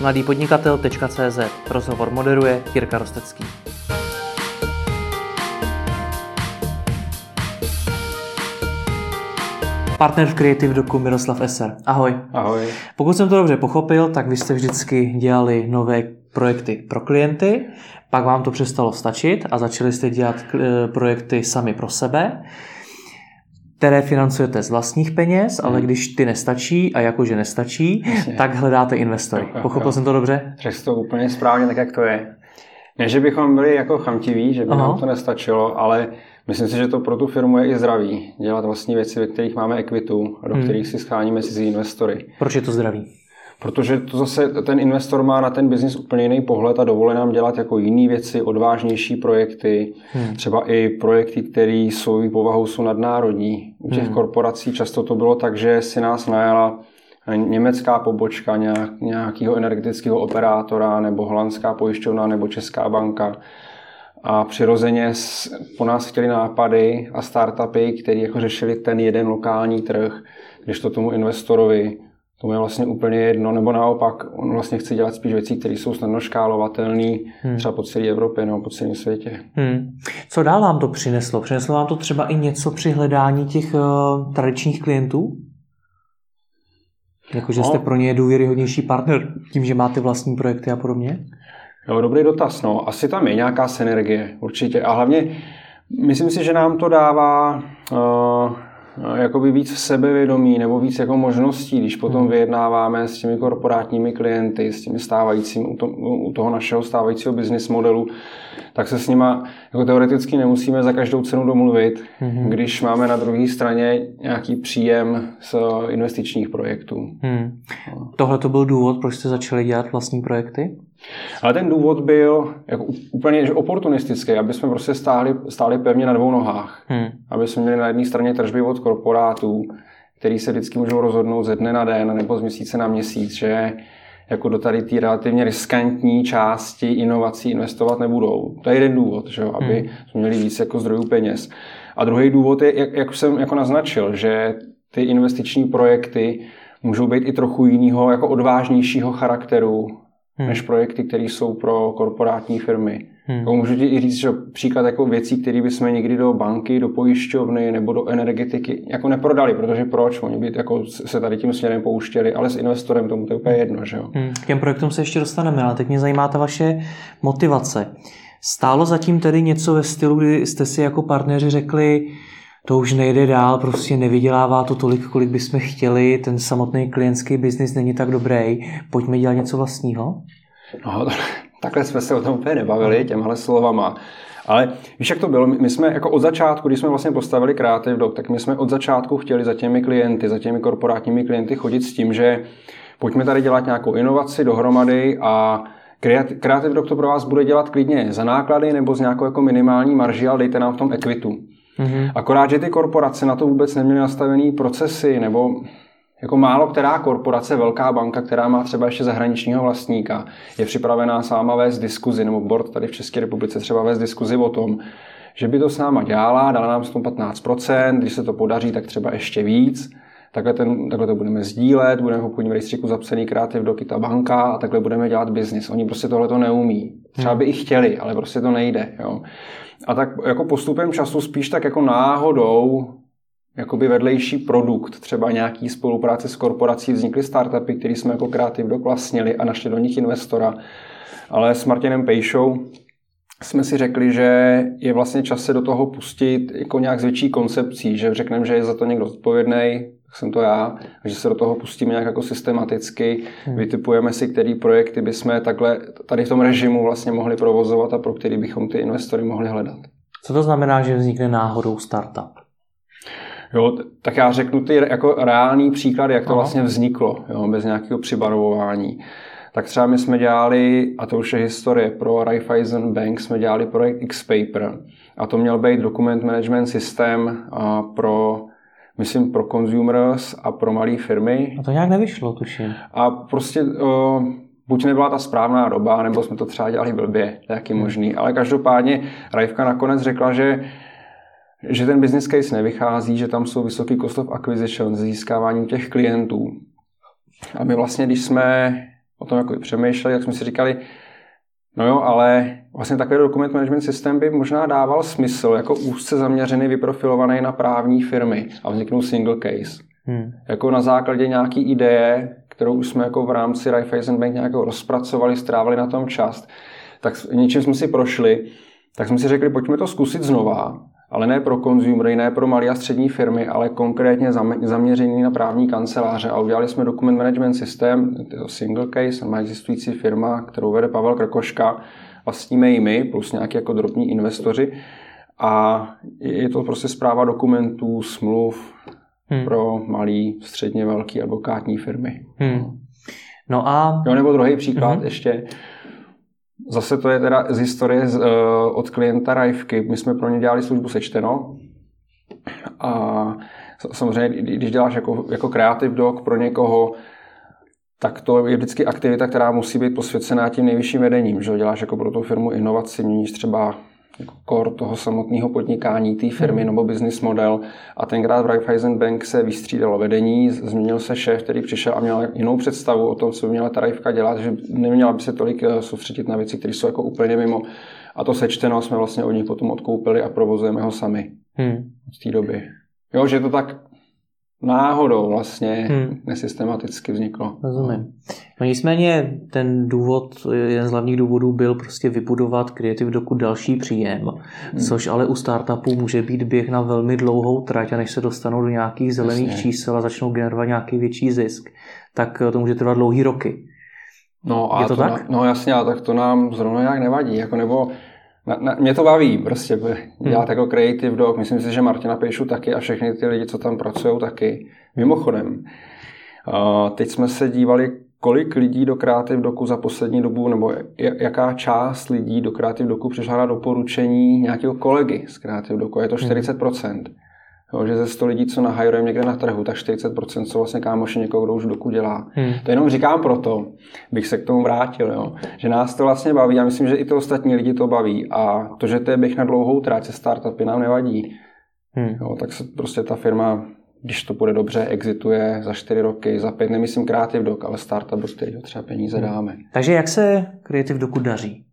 mladýpodnikatel.cz Rozhovor moderuje Jirka Rostecký. Partner v Creative Doku Miroslav Eser. Ahoj. Ahoj. Pokud jsem to dobře pochopil, tak vy jste vždycky dělali nové projekty pro klienty, pak vám to přestalo stačit a začali jste dělat eh, projekty sami pro sebe které financujete z vlastních peněz, ale hmm. když ty nestačí a jakože nestačí, Jasně. tak hledáte investory. Jo, Pochopil jo. jsem to dobře? Řekl to úplně správně tak, jak to je. Ne, že bychom byli jako chamtiví, že by Aha. nám to nestačilo, ale myslím si, že to pro tu firmu je i zdravý. Dělat vlastní věci, ve kterých máme ekvitu a do hmm. kterých si scháníme cizí investory. Proč je to zdravý? Protože to zase ten investor má na ten biznis úplně jiný pohled a dovolí nám dělat jako jiné věci, odvážnější projekty, hmm. třeba i projekty, které svou povahou jsou nadnárodní. U těch hmm. korporací často to bylo tak, že si nás najala německá pobočka nějak, nějakého energetického operátora nebo holandská pojišťovna nebo česká banka. A přirozeně po nás chtěli nápady a startupy, které jako řešili ten jeden lokální trh, když to tomu investorovi to je vlastně úplně jedno, nebo naopak, on vlastně chce dělat spíš věci, které jsou snadno škálovatelné hmm. třeba po celé Evropě nebo po celém světě. Hmm. Co dál vám to přineslo? Přineslo vám to třeba i něco při hledání těch uh, tradičních klientů? Jakože no. jste pro ně důvěryhodnější partner tím, že máte vlastní projekty a podobně? Jo, dobrý dotaz. No. Asi tam je nějaká synergie, určitě. A hlavně myslím si, že nám to dává uh, jakoby víc sebevědomí nebo víc jako možností, když potom hmm. vyjednáváme s těmi korporátními klienty, s těmi stávajícími, u, to, u toho našeho stávajícího business modelu, tak se s nima jako teoreticky nemusíme za každou cenu domluvit, hmm. když máme na druhé straně nějaký příjem z investičních projektů. Hmm. Tohle to byl důvod, proč jste začali dělat vlastní projekty? Ale ten důvod byl jako úplně že oportunistický, aby jsme prostě stáli, stáli pevně na dvou nohách. Hmm. Aby jsme měli na jedné straně tržby od korporátů, který se vždycky můžou rozhodnout ze dne na den nebo z měsíce na měsíc, že jako do tady té relativně riskantní části inovací investovat nebudou. To je jeden důvod, že jo, aby hmm. jsme měli víc jako zdrojů peněz. A druhý důvod je, jak, jak jsem jako naznačil, že ty investiční projekty můžou být i trochu jiného, jako odvážnějšího charakteru, hmm. než projekty, které jsou pro korporátní firmy. Hmm. Jako můžu ti i říct, že příklad jako věcí, které bychom nikdy do banky, do pojišťovny nebo do energetiky jako neprodali, protože proč? Oni by jako se tady tím směrem pouštěli, ale s investorem tomu to je úplně jedno. Že jo? Hmm. K těm projektům se ještě dostaneme, ale teď mě zajímá ta vaše motivace. Stálo zatím tedy něco ve stylu, kdy jste si jako partneři řekli, to už nejde dál, prostě nevydělává to tolik, kolik bychom chtěli, ten samotný klientský biznis není tak dobrý, pojďme dělat něco vlastního? No, takhle jsme se o tom úplně nebavili těmhle slovama. Ale víš, jak to bylo? My jsme jako od začátku, když jsme vlastně postavili Creative Dog, tak my jsme od začátku chtěli za těmi klienty, za těmi korporátními klienty chodit s tím, že pojďme tady dělat nějakou inovaci dohromady a Creative Dog to pro vás bude dělat klidně za náklady nebo z nějakou jako minimální marži, ale dejte nám v tom ekvitu. Mm-hmm. Akorát, že ty korporace na to vůbec neměly nastavený procesy, nebo jako málo která korporace, velká banka, která má třeba ještě zahraničního vlastníka, je připravená sama vést diskuzi, nebo board tady v České republice třeba vést diskuzi o tom, že by to s náma dělala, dala nám s tom 15%, když se to podaří, tak třeba ještě víc. Takhle, ten, takhle to budeme sdílet, budeme v obchodním rejstříku zapsaný kreativ do Kita banka a takhle budeme dělat biznis. Oni prostě tohle to neumí. Třeba by i chtěli, ale prostě to nejde. Jo. A tak jako postupem času spíš tak jako náhodou jakoby vedlejší produkt, třeba nějaký spolupráce s korporací, vznikly startupy, které jsme jako kreativ doklasnili a našli do nich investora. Ale s Martinem Pejšou jsme si řekli, že je vlastně čas se do toho pustit jako nějak s větší koncepcí, že řekneme, že je za to někdo zodpovědný, jsem to já, že se do toho pustíme nějak jako systematicky, hmm. vytipujeme si, který projekty bychom takhle tady v tom režimu vlastně mohli provozovat a pro který bychom ty investory mohli hledat. Co to znamená, že vznikne náhodou startup? Jo, tak já řeknu ty jako reální příklady, jak to Aha. vlastně vzniklo, jo, bez nějakého přibarvování. Tak třeba my jsme dělali, a to už je historie, pro Raiffeisen Bank jsme dělali projekt X-Paper. A to měl být dokument management systém pro myslím, pro consumers a pro malé firmy. A to nějak nevyšlo, tuším. A prostě uh, buď nebyla ta správná doba, nebo jsme to třeba dělali blbě, taky hmm. možný. Ale každopádně Rajvka nakonec řekla, že že ten business case nevychází, že tam jsou vysoký cost of acquisition, získávání těch klientů. A my vlastně, když jsme o tom jako přemýšleli, jak jsme si říkali, no jo, ale vlastně takový dokument management systém by možná dával smysl jako úzce zaměřený, vyprofilovaný na právní firmy a vzniknul single case. Hmm. Jako na základě nějaký ideje, kterou už jsme jako v rámci Raiffeisen Bank nějak rozpracovali, strávili na tom čas, tak něčím jsme si prošli, tak jsme si řekli, pojďme to zkusit znova, ale ne pro konzumery, ne pro malé a střední firmy, ale konkrétně zaměřený na právní kanceláře. A udělali jsme dokument management systém, to single case, má existující firma, kterou vede Pavel Krkoška, vlastníme i my, plus nějaký jako drobní investoři. A je to prostě zpráva dokumentů, smluv hmm. pro malý, středně velký advokátní firmy. Hmm. No a... Jo, nebo druhý příklad hmm. ještě. Zase to je teda z historie z, uh, od klienta Rajvky. My jsme pro ně dělali službu sečteno. A samozřejmě, když děláš jako, jako creative dog pro někoho, tak to je vždycky aktivita, která musí být posvěcená tím nejvyšším vedením. Že děláš jako pro tu firmu inovaci, měníš třeba jako core toho samotného podnikání té firmy hmm. nebo business model. A tenkrát v Raiffeisen Bank se vystřídalo vedení, změnil se šéf, který přišel a měl jinou představu o tom, co by měla ta Raifka dělat, že neměla by se tolik eh, soustředit na věci, které jsou jako úplně mimo. A to sečteno jsme vlastně od nich potom odkoupili a provozujeme ho sami hmm. od té doby. Jo, že to tak náhodou vlastně hmm. nesystematicky vzniklo. Rozumím. No nicméně ten důvod, jeden z hlavních důvodů byl prostě vybudovat Creative Doku další příjem, hmm. což ale u startupů může být běh na velmi dlouhou trať a než se dostanou do nějakých zelených Jasně. čísel a začnou generovat nějaký větší zisk, tak to může trvat dlouhý roky. No a Je to, to tak? Na, no jasně, ale tak to nám zrovna nějak nevadí. Jako nebo na, na, mě to baví prostě dělat hmm. jako creative dog. Myslím si, že Martina Pejšu taky a všechny ty lidi, co tam pracují, taky. Mimochodem, uh, teď jsme se dívali, kolik lidí do Creative Doku za poslední dobu, nebo jaká část lidí do Creative Doku přišla na doporučení nějakého kolegy z Creative Doku. Je to 40%. Hmm. Jo, že ze 100 lidí, co nahajrujeme někde na trhu, tak 40% jsou vlastně kámoši někoho, kdo už doku dělá. Hmm. To jenom říkám proto, bych se k tomu vrátil, jo. že nás to vlastně baví a myslím, že i to ostatní lidi to baví a to, že to je běh na dlouhou tráť se startupy nám nevadí. Hmm. Jo, tak se prostě ta firma když to bude dobře, exituje za čtyři roky, za pět, nemyslím Creative Doc, ale startup, do kterého třeba peníze hmm. dáme. Takže jak se Creative Docu daří?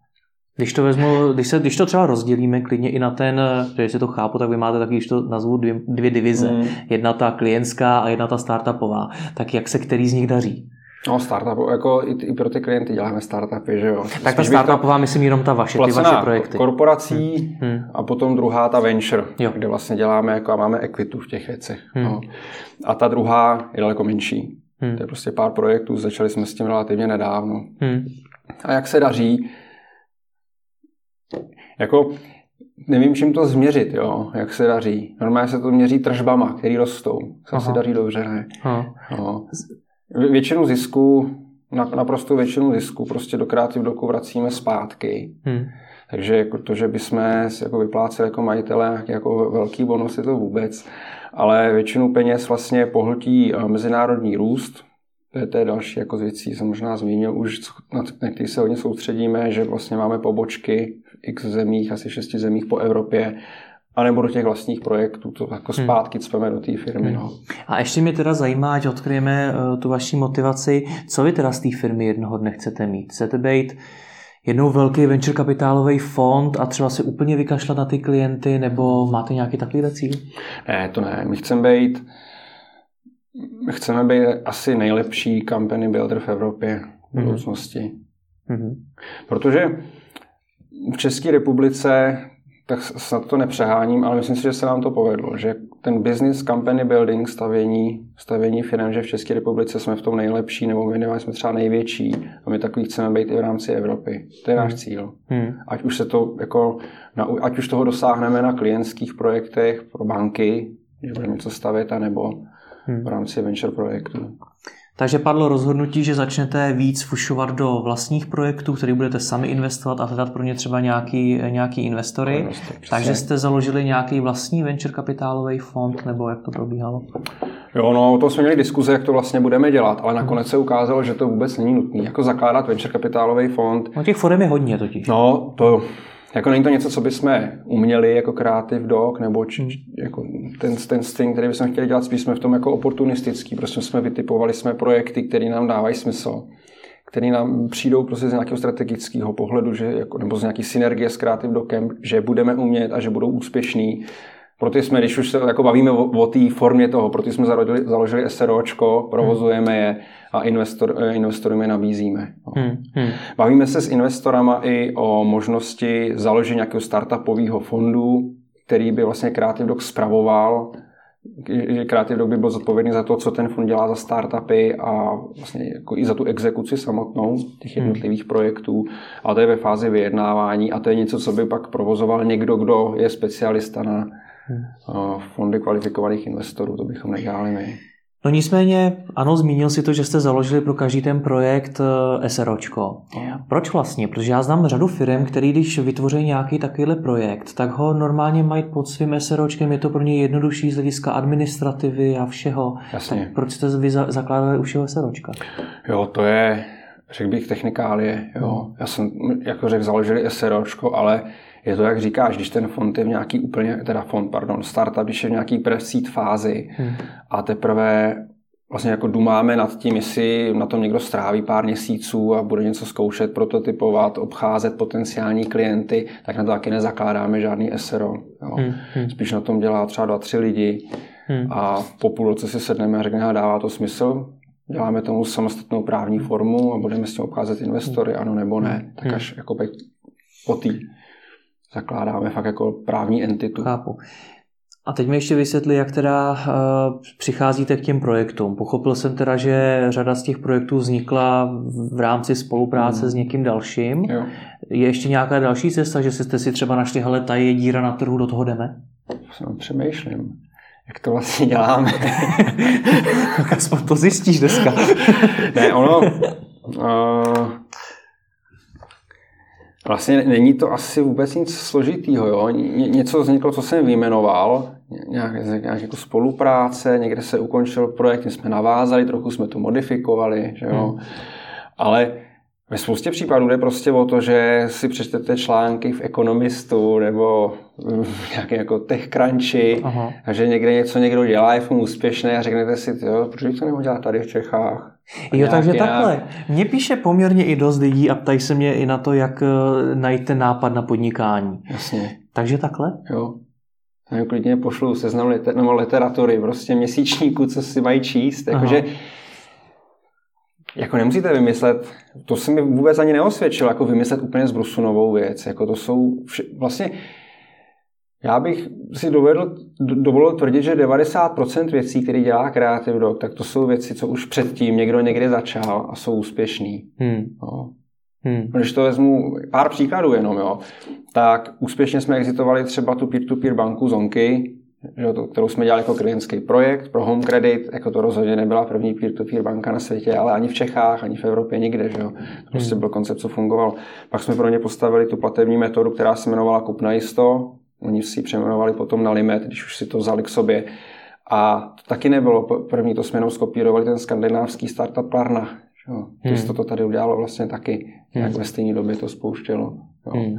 Když to vezmu, když, se, když to třeba rozdělíme klidně i na ten, že si to chápu, tak vy máte taky, když to nazvu dvě, dvě divize. Mm. Jedna ta klientská a jedna ta startupová. Tak jak se který z nich daří? No, startup, jako i, i pro ty klienty děláme startupy, že jo. Tak ta startupová, to, myslím jenom ta vaše, ty vaše projekty. korporací hmm. a potom druhá ta venture, jo. kde vlastně děláme jako a máme equitu v těch věcech. Hmm. No. A ta druhá je daleko menší. Hmm. To je prostě pár projektů, začali jsme s tím relativně nedávno. Hmm. A jak se daří? Jako, nevím, čím to změřit, jo, jak se daří. Normálně se to měří tržbama, který rostou. Se si daří dobře, ne? No. Většinu zisku, naprosto většinu zisku prostě do Creative Doku vracíme zpátky. Hmm. Takže jako to, že bychom si jako vypláceli jako majitele jako velký bonus, je to vůbec. Ale většinu peněz vlastně pohltí eh, mezinárodní růst, to je, to je další jako z věcí, jsem možná zmínil už, na, na který se hodně soustředíme, že vlastně máme pobočky v x zemích, asi šesti zemích po Evropě, a nebo do těch vlastních projektů, to jako hmm. zpátky cpeme do té firmy. Hmm. No. A ještě mě teda zajímá, ať odkryjeme uh, tu vaši motivaci, co vy teda z té firmy jednoho dne chcete mít? Chcete být jednou velký venture kapitálový fond a třeba si úplně vykašlat na ty klienty, nebo máte nějaký takový cíl? Ne, to ne. My chceme být chceme být asi nejlepší company builder v Evropě v mhm. budoucnosti. Mm-hmm. Protože v České republice, tak snad to nepřeháním, ale myslím si, že se nám to povedlo, že ten business company building, stavění, stavění firm, že v České republice jsme v tom nejlepší, nebo minimálně jsme třeba největší a my takový chceme být i v rámci Evropy. To je náš mhm. cíl. Hmm. Ať už se to jako, ať už toho dosáhneme na klientských projektech pro banky, že budeme něco stavět, anebo. V rámci venture projektu. Takže padlo rozhodnutí, že začnete víc fušovat do vlastních projektů, který budete sami investovat a hledat pro ně třeba nějaký, nějaký investory. Investor, Takže jste založili nějaký vlastní venture kapitálový fond, nebo jak to probíhalo? Jo, no, to jsme měli diskuze, jak to vlastně budeme dělat, ale nakonec se ukázalo, že to vůbec není nutné. Jako zakládat venture kapitálový fond. No těch forem je hodně totiž. No, to jako není to něco, co bychom uměli jako Creative Dog, nebo či, hmm. jako ten, ten string, který bychom chtěli dělat, spíš jsme v tom jako oportunistický. Prostě jsme vytipovali jsme projekty, které nám dávají smysl, který nám přijdou prostě z nějakého strategického pohledu, že jako, nebo z nějaký synergie s Creative Docem, že budeme umět a že budou úspěšní. Proto jsme, když už se jako bavíme o, o té formě toho, proto jsme založili, založili SROčko, provozujeme je a investor, investorům je nabízíme. No. Hmm, hmm. Bavíme se s investorama i o možnosti založení nějakého startupového fondu, který by vlastně Creative Doc spravoval že Creative Dog by byl zodpovědný za to, co ten fond dělá za startupy a vlastně jako i za tu exekuci samotnou těch hmm. jednotlivých hmm. projektů. A to je ve fázi vyjednávání a to je něco, co by pak provozoval někdo, kdo je specialista na. Fondy kvalifikovaných investorů. To bychom nedělali my. No nicméně, ano, zmínil si to, že jste založili pro každý ten projekt eh, SROčko. Proč vlastně? Protože já znám řadu firm, který když vytvoří nějaký takovýhle projekt, tak ho normálně mají pod svým SROčkem, je to pro ně jednodušší z hlediska administrativy a všeho. Jasně. Tak proč jste vy zakládali už jeho SROčka? Jo, to je, řekl bych, technikálie. Jo. Já jsem, jako řekl, založili SROčko, ale je to, jak říkáš, když ten fond je v nějaký úplně, teda fond, pardon, startup, když je v nějaký pre-seed fázi hmm. a teprve vlastně jako dumáme nad tím, jestli na tom někdo stráví pár měsíců a bude něco zkoušet, prototypovat, obcházet potenciální klienty, tak na to taky nezakládáme žádný SRO. Jo. Hmm, hmm. Spíš na tom dělá třeba dva, tři lidi hmm. a po půl roce si sedneme a řekneme, dává to smysl, děláme tomu samostatnou právní formu a budeme s tím obcházet investory, ano nebo ne, tak hmm. až jako po té zakládáme fakt jako právní entitu. Chápu. A teď mi ještě vysvětli, jak teda uh, přicházíte k těm projektům. Pochopil jsem teda, že řada z těch projektů vznikla v rámci spolupráce hmm. s někým dalším. Jo. Je ještě nějaká další cesta, že jste si třeba našli, hele, tady je díra na trhu, do toho jdeme? Jsem přemýšlím, jak to vlastně děláme. Aspoň to zjistíš dneska. ne, ono... Uh, Vlastně není to asi vůbec nic složitýho. Jo? Něco vzniklo, co jsem vyjmenoval, nějak, nějak jako spolupráce, někde se ukončil projekt, my jsme navázali, trochu jsme to modifikovali, že jo? Hmm. ale ve spoustě případů jde prostě o to, že si přečtete články v Economistu nebo v nějaké jako TechCrunchi Aha. a že někde něco někdo dělá, je fakt úspěšné a řeknete si, jo, proč to neudělá tady v Čechách? A jo, takže jinak. takhle. Mně píše poměrně i dost lidí a ptají se mě i na to, jak eh, najít ten nápad na podnikání. Jasně. Takže takhle? Jo. Já klidně pošlu seznam liter, literatury, prostě měsíčníku, co si mají číst. Jakože jako nemusíte vymyslet, to se mi vůbec ani neosvědčilo, jako vymyslet úplně z brusu novou věc. Jako to jsou vše, vlastně, já bych si dovedl, dovolil tvrdit, že 90% věcí, které dělá Creative Dog, tak to jsou věci, co už předtím někdo někdy začal a jsou úspěšný. Hmm. No. Hmm. Když to vezmu pár příkladů jenom, jo, tak úspěšně jsme exitovali třeba tu peer-to-peer banku Zonky, že to, kterou jsme dělali jako klientský projekt pro Home Credit, jako to rozhodně nebyla první peer-to-peer banka na světě, ale ani v Čechách, ani v Evropě, nikde. Že jo. To prostě hmm. byl koncept, co fungoval. Pak jsme pro ně postavili tu platební metodu, která se jmenovala Kup na jisto. Oni si ji přejmenovali potom na Limit, když už si to vzali k sobě. A to taky nebylo první, to jsme jenom skopírovali ten skandinávský startup Klarna. Jo. Hmm. To, to tady udělalo vlastně taky, jak hmm. ve stejné době to spouštělo. Jo. Hmm.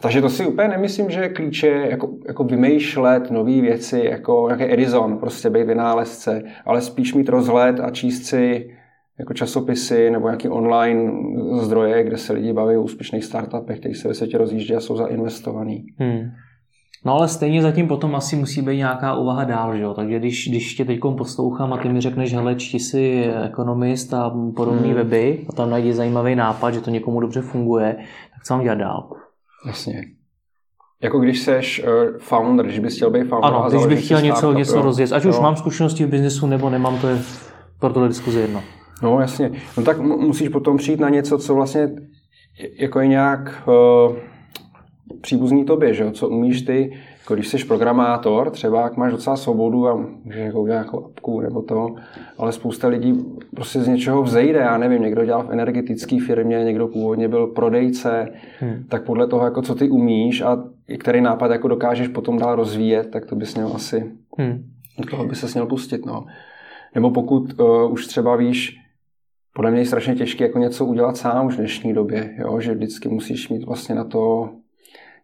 Takže to si úplně nemyslím, že je klíče jako, jako vymýšlet nové věci, jako nějaký Edison, prostě být vynálezce, ale spíš mít rozhled a číst si jako časopisy nebo nějaký online zdroje, kde se lidi baví o úspěšných startupech, kteří se ve světě rozjíždí a jsou zainvestovaný. Hmm. No ale stejně zatím potom asi musí být nějaká úvaha dál, že jo? Takže když, když tě teď poslouchám a ty mi řekneš, hele, čti si ekonomist a podobné hmm. weby a tam najdi zajímavý nápad, že to někomu dobře funguje, tak co mám dělat dál? Jasně. Jako když seš uh, founder, když bys chtěl být founder ano, a když bych chtěl něco, startup, něco rozjet, ať jo. už mám zkušenosti v biznesu nebo nemám, to je pro tohle diskuzi jedno. No jasně. No tak musíš potom přijít na něco, co vlastně jako je nějak uh, příbuzný tobě, že? co umíš ty, jako když jsi programátor, třeba jak máš docela svobodu a můžeš jako udělat nějakou apku nebo to, ale spousta lidí prostě z něčeho vzejde, já nevím, někdo dělal v energetické firmě, někdo původně byl prodejce, hmm. tak podle toho, jako co ty umíš a který nápad jako dokážeš potom dál rozvíjet, tak to bys měl asi, hmm. do toho by se měl pustit, no. Nebo pokud uh, už třeba víš, podle mě je strašně těžké jako něco udělat sám už v dnešní době, jo? že vždycky musíš mít vlastně na to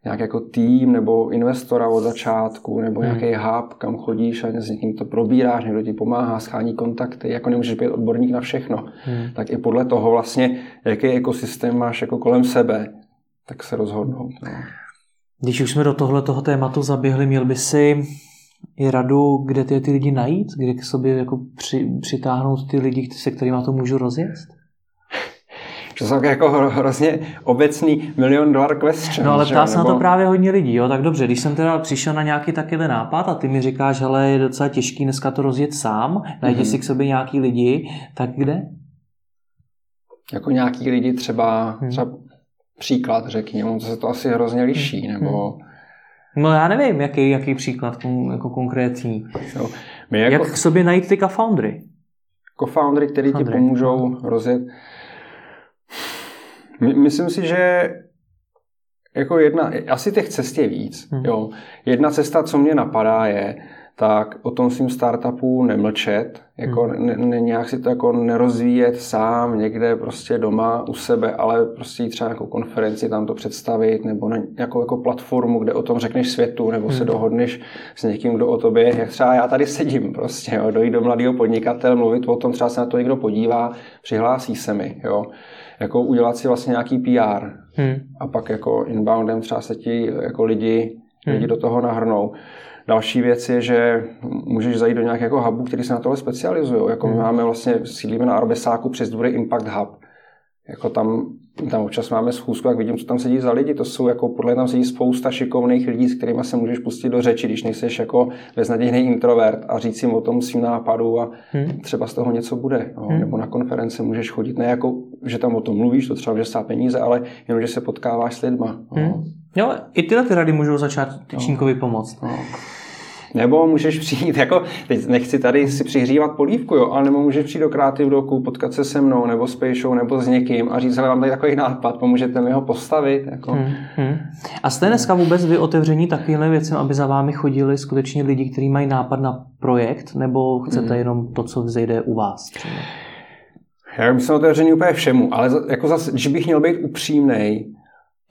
nějak jako tým nebo investora od začátku, nebo hmm. nějaký hub, kam chodíš a s někým to probíráš, někdo ti pomáhá, schání kontakty, jako nemůžeš být odborník na všechno. Hmm. Tak i podle toho vlastně, jaký ekosystém máš jako kolem sebe, tak se rozhodnout. No. Když už jsme do tohle toho tématu zaběhli, měl by si i radu, kde ty, ty lidi najít, kde k sobě jako při, přitáhnout ty lidi, se kterými to můžu rozjet? To jsou jako hrozně obecný milion dolar question. No ale ptá se nebo... na to právě hodně lidí, jo, tak dobře, když jsem teda přišel na nějaký takový nápad a ty mi říkáš, hele, je docela těžký dneska to rozjet sám, najdi mm-hmm. si k sobě nějaký lidi, tak kde? Jako nějaký lidi třeba, hmm. třeba příklad řekněme, to se to asi hrozně liší, hmm. nebo... No já nevím, jaký, jaký příklad jako konkrétní. No, my jako... Jak k sobě najít ty co-foundry? Co-foundry, který ti pomůžou rozjet my, myslím si, že jako jedna, asi těch cest je víc. Hmm. Jo. Jedna cesta, co mě napadá, je, tak o tom svým startupu nemlčet, jako hmm. ne, ne, nějak si to jako nerozvíjet sám někde prostě doma u sebe, ale prostě třeba jako konferenci tam to představit, nebo na nějakou jako platformu, kde o tom řekneš světu, nebo hmm. se dohodneš s někým, kdo o tobě, jak třeba já tady sedím prostě, jo, dojít do mladého podnikatele, mluvit o tom, třeba se na to někdo podívá, přihlásí se mi, jo jako udělat si vlastně nějaký PR hmm. a pak jako inboundem třeba se ti jako lidi, hmm. lidi do toho nahrnou. Další věc je, že můžeš zajít do nějakého hubu, který se na tohle specializují. Jako hmm. my máme vlastně, sídlíme na Arbesáku přes dvory Impact Hub. Jako tam, tam občas máme schůzku, jak vidím, co tam sedí za lidi. To jsou jako, podle tam sedí spousta šikovných lidí, s kterými se můžeš pustit do řeči, když nejseš jako beznadějný introvert a říct jim o tom svým nápadu a hmm. třeba z toho něco bude. No. Hmm. Nebo na konference můžeš chodit, ne jako, že tam o tom mluvíš, to třeba může stát peníze, ale jenom, že se potkáváš s lidma. No. Hmm. Jo, i tyhle ty rady můžou začát tyčínkovi no. pomoct. No. Nebo můžeš přijít, jako, teď nechci tady si přihřívat polívku, jo, ale nebo můžeš přijít do Creative Doku, potkat se se mnou, nebo s Pejšou, nebo s někým a říct, že mám tady takový nápad, pomůžete mi ho postavit. Jako. Hmm, hmm. A jste dneska vůbec vy otevření takovýmhle věcem, aby za vámi chodili skutečně lidi, kteří mají nápad na projekt, nebo chcete hmm. jenom to, co vzejde u vás? Třeba? Já bych otevřený úplně všemu, ale jako zase, když bych měl být upřímný,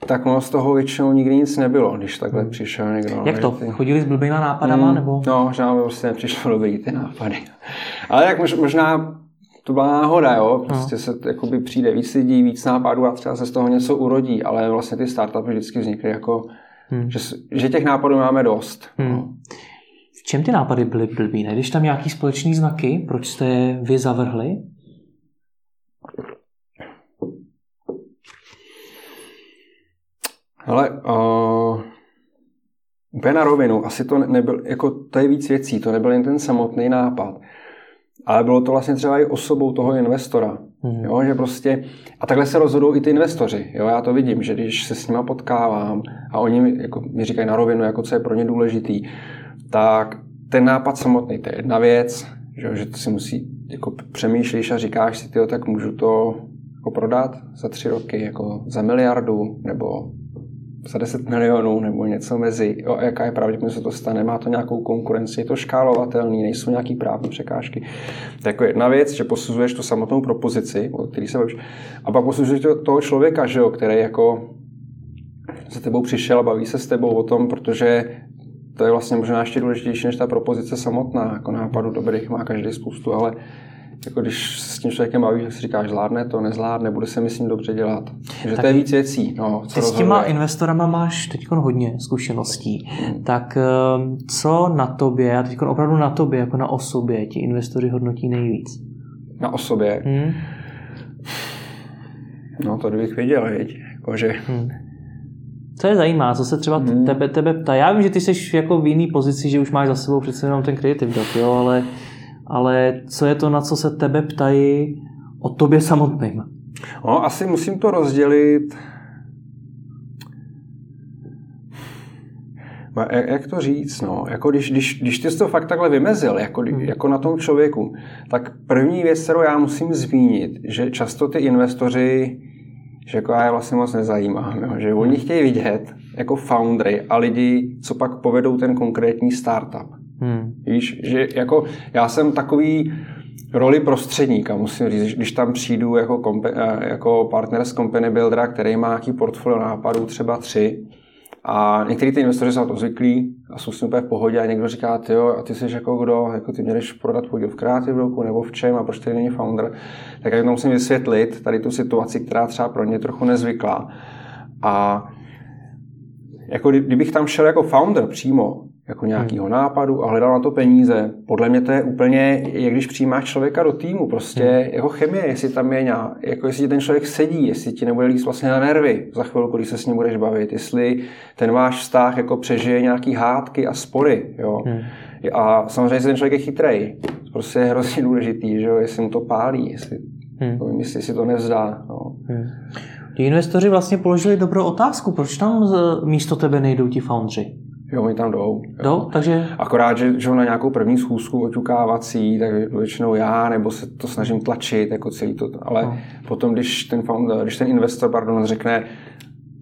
tak no, z toho většinou nikdy nic nebylo, když takhle hmm. přišel někdo. Jak to? Ty... Chodili s blbýma nápadama? Hmm, nebo? No, že nám prostě nepřišlo dobrý ty nápady. Ale jak možná to byla náhoda, jo? No. Prostě no. se jakoby přijde víc lidí, víc nápadů a třeba se z toho něco urodí, ale vlastně ty startupy vždycky vznikly jako, hmm. že, že těch nápadů máme dost. Hmm. No. V čem ty nápady byly blbý? Ne? Když tam nějaký společný znaky, proč jste je vy zavrhli? Ale uh, úplně na rovinu, asi to nebyl, jako to je víc věcí, to nebyl jen ten samotný nápad. Ale bylo to vlastně třeba i osobou toho investora. Hmm. Jo, že prostě, a takhle se rozhodují i ty investoři. Jo, já to vidím, že když se s nima potkávám a oni mi, jako, mi říkají na rovinu, jako co je pro ně důležitý, tak ten nápad samotný, to je jedna věc, že, že to si musí, jako přemýšlíš a říkáš si, tyjo, tak můžu to jako prodat za tři roky jako za miliardu nebo za 10 milionů nebo něco mezi, jo, jaká je pravděpodobnost, že to stane, má to nějakou konkurenci, je to škálovatelný, nejsou nějaký právní překážky. To je jako jedna věc, že posuzuješ tu samotnou propozici, o který se bavíš, a pak posuzuješ toho člověka, že jo, který jako za tebou přišel a baví se s tebou o tom, protože to je vlastně možná ještě důležitější než ta propozice samotná. Jako nápadu dobrých má každý spoustu, ale jako když s tím člověkem bavíš, tak si říkáš, zvládne to, nezvládne, bude se mi s ním dobře dělat. Takže to je víc věcí. No, co ty s těma investorama máš teď hodně zkušeností. Hmm. Tak ehm, co na tobě, a teď opravdu na tobě, jako na osobě, ti investory hodnotí nejvíc? Na osobě? Hmm. No to bych věděl, věď. Jako, že... Hmm. Co je zajímá, co se třeba hmm. tebe, tebe ptá. Já vím, že ty jsi jako v jiný pozici, že už máš za sebou přece jenom ten creative job, jo, ale ale co je to, na co se tebe ptají o tobě samotným? No, asi musím to rozdělit Jak to říct, no? Jako když, když, když ty jsi to fakt takhle vymezil, jako, hmm. jako na tom člověku, tak první věc, kterou já musím zmínit, že často ty investoři, že jako já je vlastně moc nezajímám, jo? že oni chtějí vidět jako foundry a lidi, co pak povedou ten konkrétní startup. Hmm. Víš, že jako já jsem takový roli prostředníka, musím říct, když tam přijdu jako, kompe, jako partner z Company Buildera, který má nějaký portfolio nápadů, třeba tři, A některý ty investoři jsou na to zvyklí a jsou s tím úplně v pohodě a někdo říká, ty jo, a ty jsi jako kdo, jako ty měliš prodat podíl v kreativdoku nebo v čem a proč ty není founder, tak já to musím vysvětlit, tady tu situaci, která třeba pro ně trochu nezvyklá. A jako kdybych tam šel jako founder přímo, jako nějakého hmm. nápadu a hledal na to peníze. Podle mě to je úplně, jak když přijímáš člověka do týmu, prostě hmm. jako chemie, jestli tam je nějak, jako jestli ten člověk sedí, jestli ti nebude líst vlastně na nervy za chvilku, když se s ním budeš bavit, jestli ten váš vztah jako přežije nějaký hádky a spory, jo. Hmm. A samozřejmě, jestli ten člověk je chytrej, prostě je hrozně důležitý, že jo, jestli mu to pálí, jestli, hmm. jestli si to nevzdá. No. Hmm. Ti investoři vlastně položili dobrou otázku, proč tam místo tebe nejdou ti foundři? Jo, oni tam jdou. Jo. Jdou, takže... Akorát, že, že na nějakou první schůzku oťukávací, tak většinou já, nebo se to snažím tlačit, jako celý to. Ale no. potom, když ten, founder, když ten investor pardon, řekne,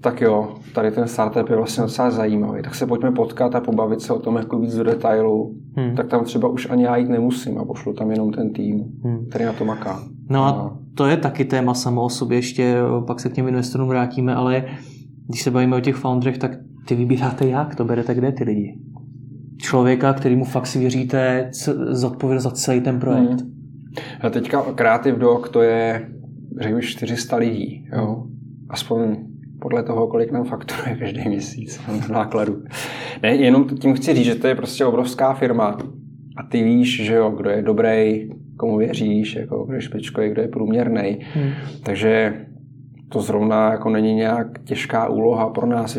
tak jo, tady ten startup je vlastně docela zajímavý, tak se pojďme potkat a pobavit se o tom jako víc do detailu, hmm. tak tam třeba už ani já jít nemusím a pošlu tam jenom ten tým, hmm. který na to maká. No a no. to je taky téma samo o sobě, ještě pak se k těm investorům vrátíme, ale když se bavíme o těch founderech, tak ty vybíráte jak? To berete kde ty lidi? Člověka, kterýmu fakt si věříte, zodpovědět za celý ten projekt. Hmm. A teďka Creative Dog to je, řekl 400 lidí, jo? Aspoň podle toho, kolik nám fakturuje každý měsíc nákladu. Ne, jenom tím chci říct, že to je prostě obrovská firma a ty víš, že jo, kdo je dobrý, komu věříš, jako kdo je špičkový, kdo je průměrný. Hmm. Takže to zrovna jako není nějak těžká úloha pro nás,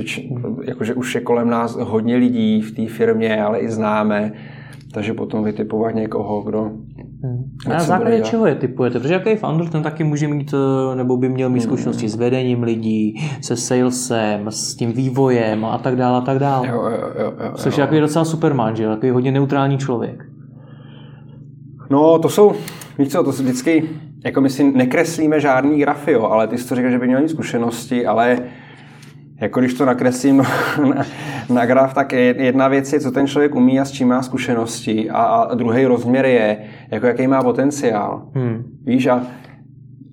jakože už je kolem nás hodně lidí v té firmě, ale i známe, takže potom vytipovat někoho, kdo... Hmm. A na základě čeho je typujete? Protože jaký founder ten taky může mít, eh, nebo by měl mít hmm. zkušenosti s vedením lidí, se salesem, s tím vývojem a tak dále a tak dále. Jo, jo, jo, jo, Což je takový docela superman, že? Takový hodně neutrální člověk. No, to jsou, víš co, to jsou vždycky, jako my si nekreslíme žádný grafy, jo, ale ty jsi to říkal, že by měl zkušenosti, ale jako když to nakreslím na, na graf, tak jedna věc je, co ten člověk umí a s čím má zkušenosti a, a druhý rozměr je, jako jaký má potenciál. Hmm. Víš, a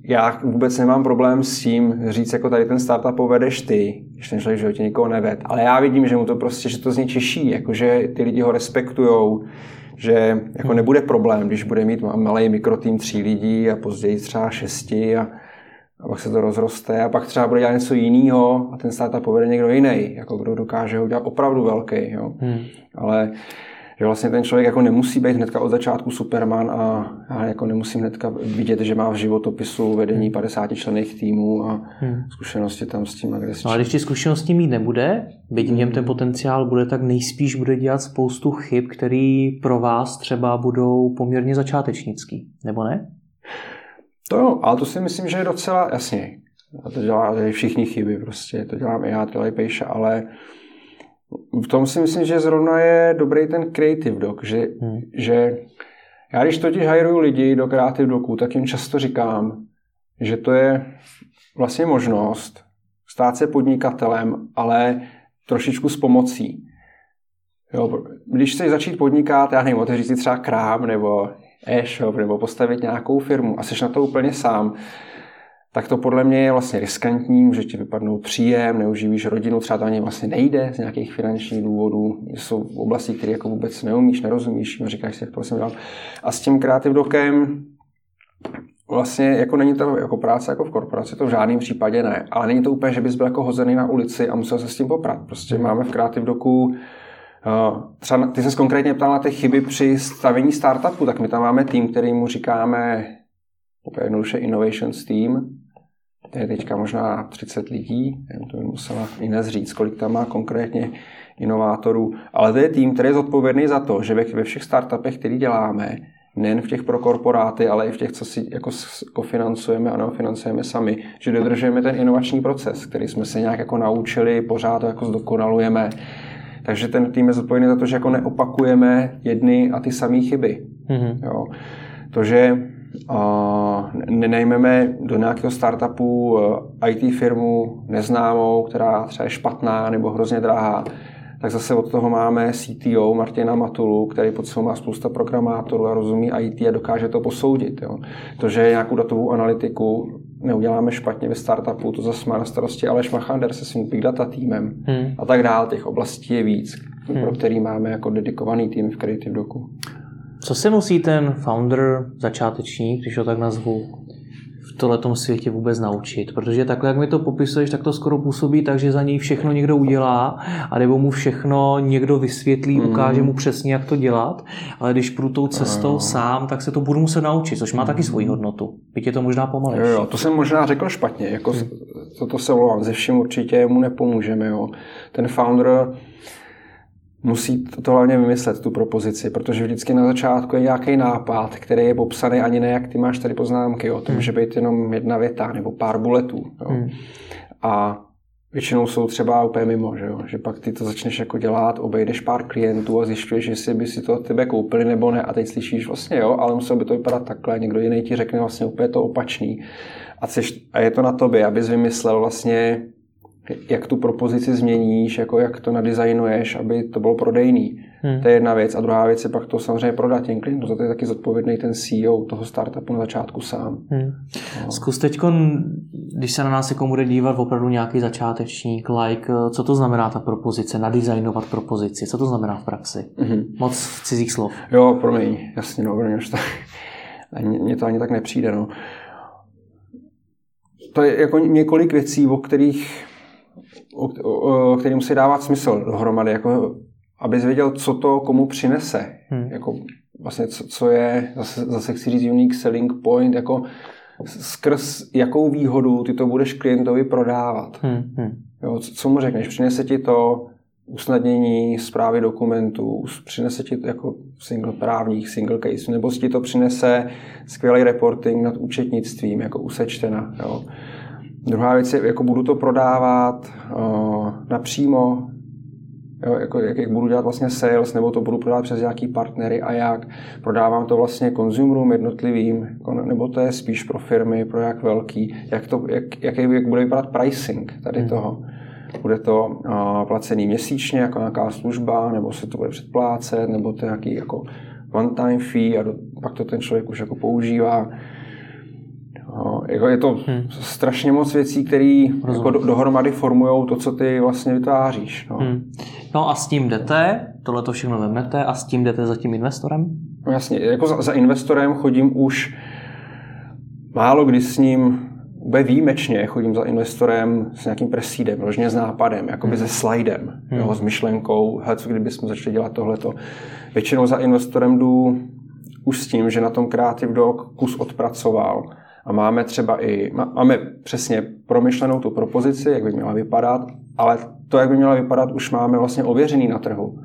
já vůbec nemám problém s tím říct, jako tady ten startup povedeš ty, když ten člověk v životě nikoho neved. Ale já vidím, že mu to prostě, že to z něj těší, jako že ty lidi ho respektujou, že jako nebude problém, když bude mít malý mikrotým tří lidí a později třeba šesti a, a pak se to rozroste a pak třeba bude dělat něco jiného a ten startup povede někdo jiný, jako kdo dokáže ho udělat opravdu velký. Jo. Hmm. Ale že vlastně ten člověk jako nemusí být hnedka od začátku Superman a já jako nemusím hnedka vidět, že má v životopisu vedení 50 člených týmů a hmm. zkušenosti tam s tím a kde No ale když ty zkušenosti mít nebude, byť v něm ten potenciál bude, tak nejspíš bude dělat spoustu chyb, které pro vás třeba budou poměrně začátečnický, nebo ne? To jo, ale to si myslím, že je docela jasně. A to dělá všichni chyby, prostě to dělám i já, to dělají Pejša, ale v tom si myslím, že zrovna je dobrý ten creative doc, že, hmm. že já když totiž hajruju lidi do creative doku, tak jim často říkám, že to je vlastně možnost stát se podnikatelem, ale trošičku s pomocí. Jo, když chceš začít podnikat, já nevím, otevřít si třeba krám nebo e-shop nebo postavit nějakou firmu a jsi na to úplně sám, tak to podle mě je vlastně riskantní, může ti vypadnout příjem, neuživíš rodinu, třeba to ani vlastně nejde z nějakých finančních důvodů, jsou oblasti, které jako vůbec neumíš, nerozumíš, říkáš si, jak to vlastně A s tím kreativ dokem vlastně jako není to jako práce jako v korporaci, to v žádném případě ne, ale není to úplně, že bys byl jako hozený na ulici a musel se s tím poprat. Prostě hmm. máme v kreativ doku eh, Třeba ty se konkrétně ptal na ty chyby při stavení startupu, tak my tam máme tým, který mu říkáme úplně jednoduše Innovations Team. To je teďka možná 30 lidí, to by musela Ines říct, kolik tam má konkrétně inovátorů, ale to je tým, který je zodpovědný za to, že ve všech startupech, který děláme, nejen v těch pro korporáty, ale i v těch, co si jako kofinancujeme a neofinancujeme sami, že dodržujeme ten inovační proces, který jsme se nějak jako naučili, pořád to jako zdokonalujeme. Takže ten tým je zodpovědný za to, že jako neopakujeme jedny a ty samé chyby. Mm-hmm. Jo. To, že nenajmeme do nějakého startupu eh, IT firmu neznámou, která třeba je špatná nebo hrozně drahá, tak zase od toho máme CTO Martina Matulu, který pod sebou má spousta programátorů a rozumí IT a dokáže to posoudit. Jo. To, že nějakou datovou analytiku neuděláme špatně ve startupu, to zase má na starosti Aleš Machander se svým big data týmem hmm. a tak dál. Těch oblastí je víc, hmm. pro který máme jako dedikovaný tým v Creative Doku. Co se musí ten founder, začátečník, když ho tak nazvu, v tomto světě vůbec naučit. Protože takhle, jak mi to popisuješ, tak to skoro působí tak, že za něj všechno někdo udělá, a nebo mu všechno někdo vysvětlí, mm. ukáže mu přesně, jak to dělat. Ale když půjdu tou cestou no. sám, tak se to budu muset naučit, což má mm. taky svoji hodnotu. Byť je to možná pomalejší. Jo, jo, to jsem možná řekl špatně. Jako, mm. to se volám, ze všem určitě mu nepomůžeme. Jo. Ten founder musí to hlavně vymyslet, tu propozici, protože vždycky na začátku je nějaký nápad, který je popsaný ani ne, jak ty máš tady poznámky. Jo. To hmm. může být jenom jedna věta nebo pár buletů. Jo. Hmm. A většinou jsou třeba úplně mimo, že, jo? že pak ty to začneš jako dělat, obejdeš pár klientů a zjišťuješ, jestli by si to od tebe koupili nebo ne a teď slyšíš vlastně jo, ale muselo by to vypadat takhle, někdo jiný ti řekne vlastně úplně to opačný a, ceš, a je to na tobě, abys vymyslel vlastně jak tu propozici změníš, jako jak to nadizajnuješ, aby to bylo prodejný. Hmm. To je jedna věc. A druhá věc je pak to samozřejmě prodat těm klientům. Za to je taky zodpovědný ten CEO toho startupu na začátku sám. Hmm. No. Zkus teď, když se na nás jako bude dívat opravdu nějaký začátečník, like, co to znamená ta propozice, nadizajnovat propozici, co to znamená v praxi? Hmm. Moc cizích slov. Jo, promiň, jasně, no, to, mně to ani tak nepřijde, no. To je jako několik věcí, o kterých který musí dávat smysl dohromady, jako abys věděl, co to komu přinese. Hmm. Jako vlastně, co, co je, zase, zase chci říct unique selling point, jako skrz jakou výhodu ty to budeš klientovi prodávat. Hmm. Hmm. Jo, co, co mu řekneš? Přinese ti to usnadnění zprávy dokumentů, přinese ti to jako single právních, single case, nebo ti to přinese skvělý reporting nad účetnictvím, jako usečtena. Jo. Druhá věc je, jako budu to prodávat uh, napřímo, jo, jako, jak, jak budu dělat vlastně sales, nebo to budu prodávat přes nějaký partnery a jak. Prodávám to vlastně konzumerům jednotlivým, jako, nebo to je spíš pro firmy, pro jak velký, jak, to, jak, jak, jak bude vypadat pricing tady hmm. toho. Bude to uh, placený měsíčně jako nějaká služba, nebo se to bude předplácet, nebo to je nějaký jako one-time fee a do, pak to ten člověk už jako používá. No, jako je to hmm. strašně moc věcí, které jako do, dohromady formují to, co ty vlastně vytváříš. No. Hmm. no a s tím jdete, tohle to všechno vemete a s tím jdete za tím investorem? No jasně, jako za, za investorem chodím už málo kdy s ním úplně výjimečně chodím za investorem s nějakým presídem, možně s nápadem, jakoby hmm. se slidem, hmm. jo, s myšlenkou, hele, co kdybychom začali dělat tohleto. Většinou za investorem jdu už s tím, že na tom Creative Dog kus odpracoval a máme třeba i, máme přesně promyšlenou tu propozici, jak by měla vypadat, ale to, jak by měla vypadat, už máme vlastně ověřený na trhu.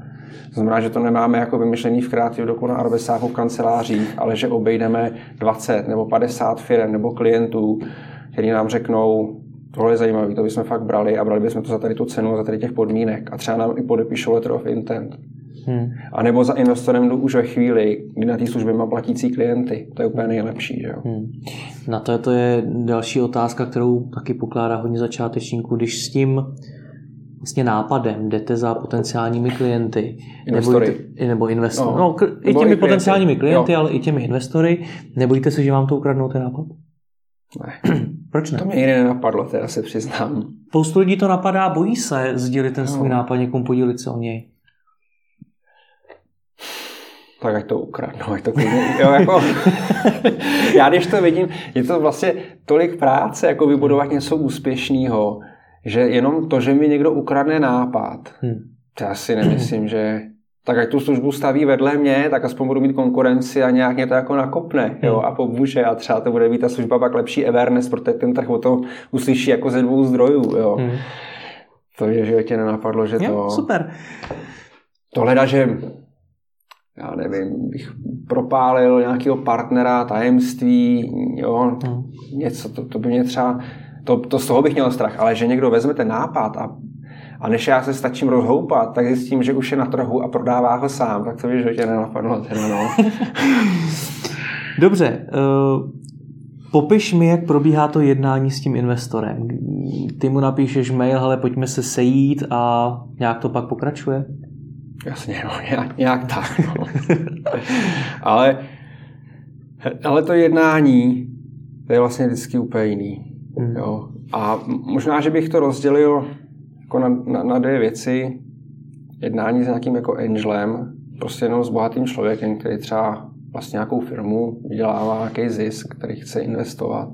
To znamená, že to nemáme jako vymyšlený v kreativ doku na Arbesáku v kancelářích, ale že obejdeme 20 nebo 50 firm nebo klientů, kteří nám řeknou, tohle je zajímavé, to bychom fakt brali a brali bychom to za tady tu cenu, za tady těch podmínek a třeba nám i podepíšou letter of intent. Hmm. A nebo za investorem jdu už ve chvíli, kdy na té službě má platící klienty. To je úplně nejlepší. Že jo? Hmm. Na to, je, to je další otázka, kterou taky pokládá hodně začátečníků. Když s tím vlastně nápadem jdete za potenciálními klienty investory. Nebo, nebo investory. No, no, i těmi i potenciálními klienty, jo. ale i těmi investory. Nebojíte se, že vám to ukradnou ten nápad? Ne. Proč ne? To mě jiné nenapadlo, teda se přiznám. Spoustu lidí to napadá, bojí se sdílit ten svůj no. nápad, někomu podílit se o něj tak ať to ukradnou, ať to klidně, jo, jako, já když to vidím, je to vlastně tolik práce, jako vybudovat něco úspěšného, že jenom to, že mi někdo ukradne nápad, hmm. to já si nemyslím, že tak ať tu službu staví vedle mě, tak aspoň budu mít konkurenci a nějak mě to jako nakopne jo, hmm. a pomůže a třeba to bude být ta služba pak lepší awareness, protože ten trh o to uslyší jako ze dvou zdrojů. Jo. Hmm. To je, že tě nenapadlo, že to... Jo, super. To hleda, že já nevím, bych propálil nějakého partnera, tajemství, jo, hmm. něco, to, to by mě třeba, to, to z toho bych měl strach, ale že někdo vezme ten nápad a, a než já se stačím rozhoupat, tak zjistím, že už je na trhu a prodává ho sám, tak to by životě nenapadlo. Teda, no. Dobře, uh, popiš mi, jak probíhá to jednání s tím investorem. Ty mu napíšeš mail, ale pojďme se sejít a nějak to pak pokračuje? Jasně, no, nějak, nějak tak. No. ale, ale to jednání to je vlastně vždycky úplně jiný. Hmm. Jo. A možná, že bych to rozdělil jako na, na, na dvě věci. Jednání s nějakým jako angelem, prostě jenom s bohatým člověkem, který třeba vlastně nějakou firmu, vydělává nějaký zisk, který chce investovat.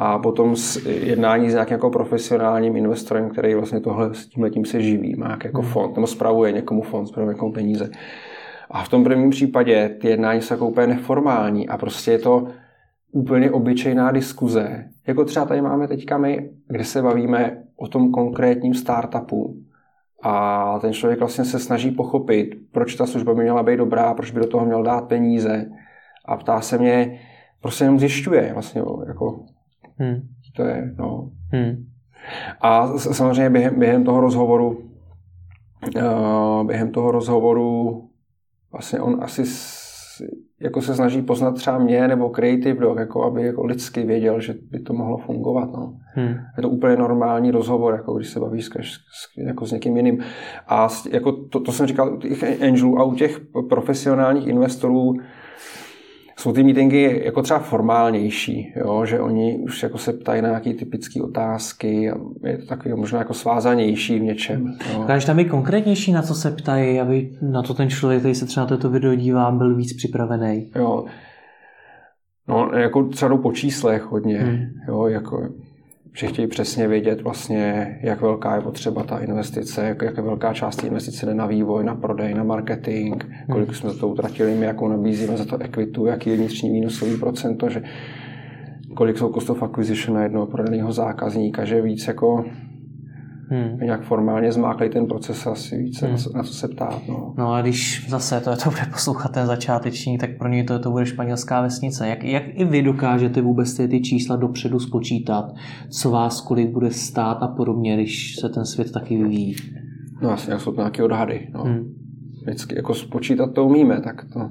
A potom s jednání s nějakým jako profesionálním investorem, který vlastně tohle s tím letím se živí, má jak jako hmm. fond, nebo spravuje někomu fond, spravuje někomu peníze. A v tom prvním případě ty jednání jsou jako úplně neformální a prostě je to úplně obyčejná diskuze. Jako třeba tady máme teďka my, kde se bavíme o tom konkrétním startupu. A ten člověk vlastně se snaží pochopit, proč ta služba by měla být dobrá, proč by do toho měl dát peníze. A ptá se mě, prostě jenom zjišťuje vlastně, jako, hmm. to je, no. Hmm. A samozřejmě během, během toho rozhovoru uh, během toho rozhovoru vlastně on asi jako se snaží poznat třeba mě nebo Creative Dog, jako aby jako lidsky věděl, že by to mohlo fungovat. No. Hmm. Je to úplně normální rozhovor, jako když se bavíš s, s, jako s někým jiným. A jako to, to jsem říkal u těch angelů a u těch profesionálních investorů, jsou ty meetingy jako třeba formálnější, jo? že oni už jako se ptají na nějaké typické otázky a je to takový možná jako svázanější v něčem. Jo? Káž tam je konkrétnější, na co se ptají, aby na to ten člověk, který se třeba na toto video dívá, byl víc připravený. Jo. No, jako třeba po číslech hodně, hmm. jo, jako že chtějí přesně vědět vlastně, jak velká je potřeba ta investice, jak, jak velká část investice jde na vývoj, na prodej, na marketing, kolik jsme za to utratili my, jakou nabízíme za to equitu, jaký je vnitřní výnosový procento, že kolik jsou cost of acquisition na jednoho prodaného zákazníka, že víc jako hmm. nějak formálně zmáklej ten proces asi více, hmm. na, co se ptát. No. no a když zase to, to bude poslouchat ten začáteční, tak pro něj to, to bude španělská vesnice. Jak, jak i vy dokážete vůbec ty, ty čísla dopředu spočítat, co vás kolik bude stát a podobně, když se ten svět taky vyvíjí? No asi, jsou to nějaké odhady. No. Hmm. Vždycky jako spočítat to umíme, tak to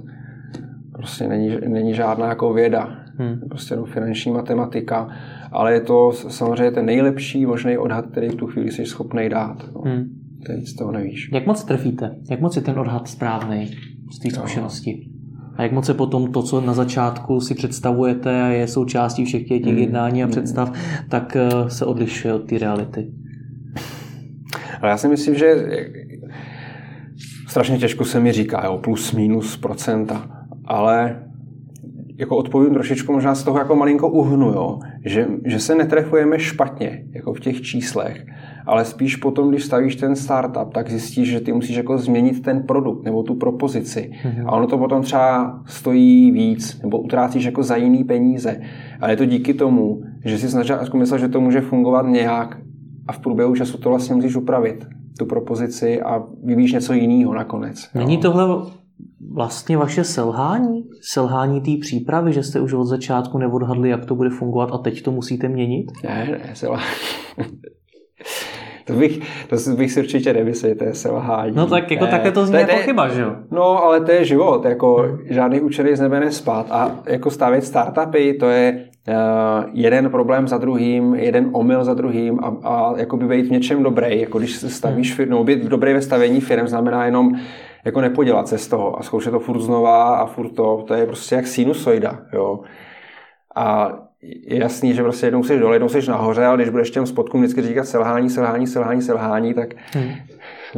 prostě není, není žádná jako věda. Hmm. Prostě jenom finanční matematika ale je to samozřejmě ten nejlepší možný odhad, který v tu chvíli jsi schopný dát. No. Hmm. Teď z toho nevíš. Jak moc trefíte? Jak moc je ten odhad správný z té zkušenosti? A jak moc je potom to, co na začátku si představujete a je součástí všech těch hmm. jednání a hmm. představ, tak eh, se odlišuje od té reality? Ale já si myslím, že strašně těžko se mi říká, jo, plus minus procenta, ale jako odpovím trošičku možná z toho jako malinko uhnu, jo? Že, že se netrefujeme špatně jako v těch číslech, ale spíš potom, když stavíš ten startup, tak zjistíš, že ty musíš jako změnit ten produkt nebo tu propozici. Mm-hmm. A ono to potom třeba stojí víc nebo utrácíš jako za jiný peníze. Ale je to díky tomu, že si snažil jako myslel, že to může fungovat nějak a v průběhu času to vlastně musíš upravit tu propozici a vyvíjíš něco jiného nakonec. Není tohle vlastně vaše selhání? Selhání té přípravy, že jste už od začátku neodhadli, jak to bude fungovat a teď to musíte měnit? Ne, ne, selhání. To bych, to bych si určitě nemyslel, to je selhání. No tak jako ne, také to zní to, jako chyba, že jo? No, ale to je život, jako hmm. žádný učený z nebe nespát a jako stavět startupy, to je uh, jeden problém za druhým, jeden omyl za druhým a, a jako by být v něčem dobrý, jako když stavíš hmm. firmu, být dobrý ve stavění firm znamená jenom jako nepodělat se z toho a zkoušet to furt znova a furt to, to je prostě jak sinusoida, jo. A je jasný, že prostě jednou jsi dole, jednou jsi nahoře, ale když budeš těm spotkům vždycky říkat selhání, selhání, selhání, selhání, tak hmm.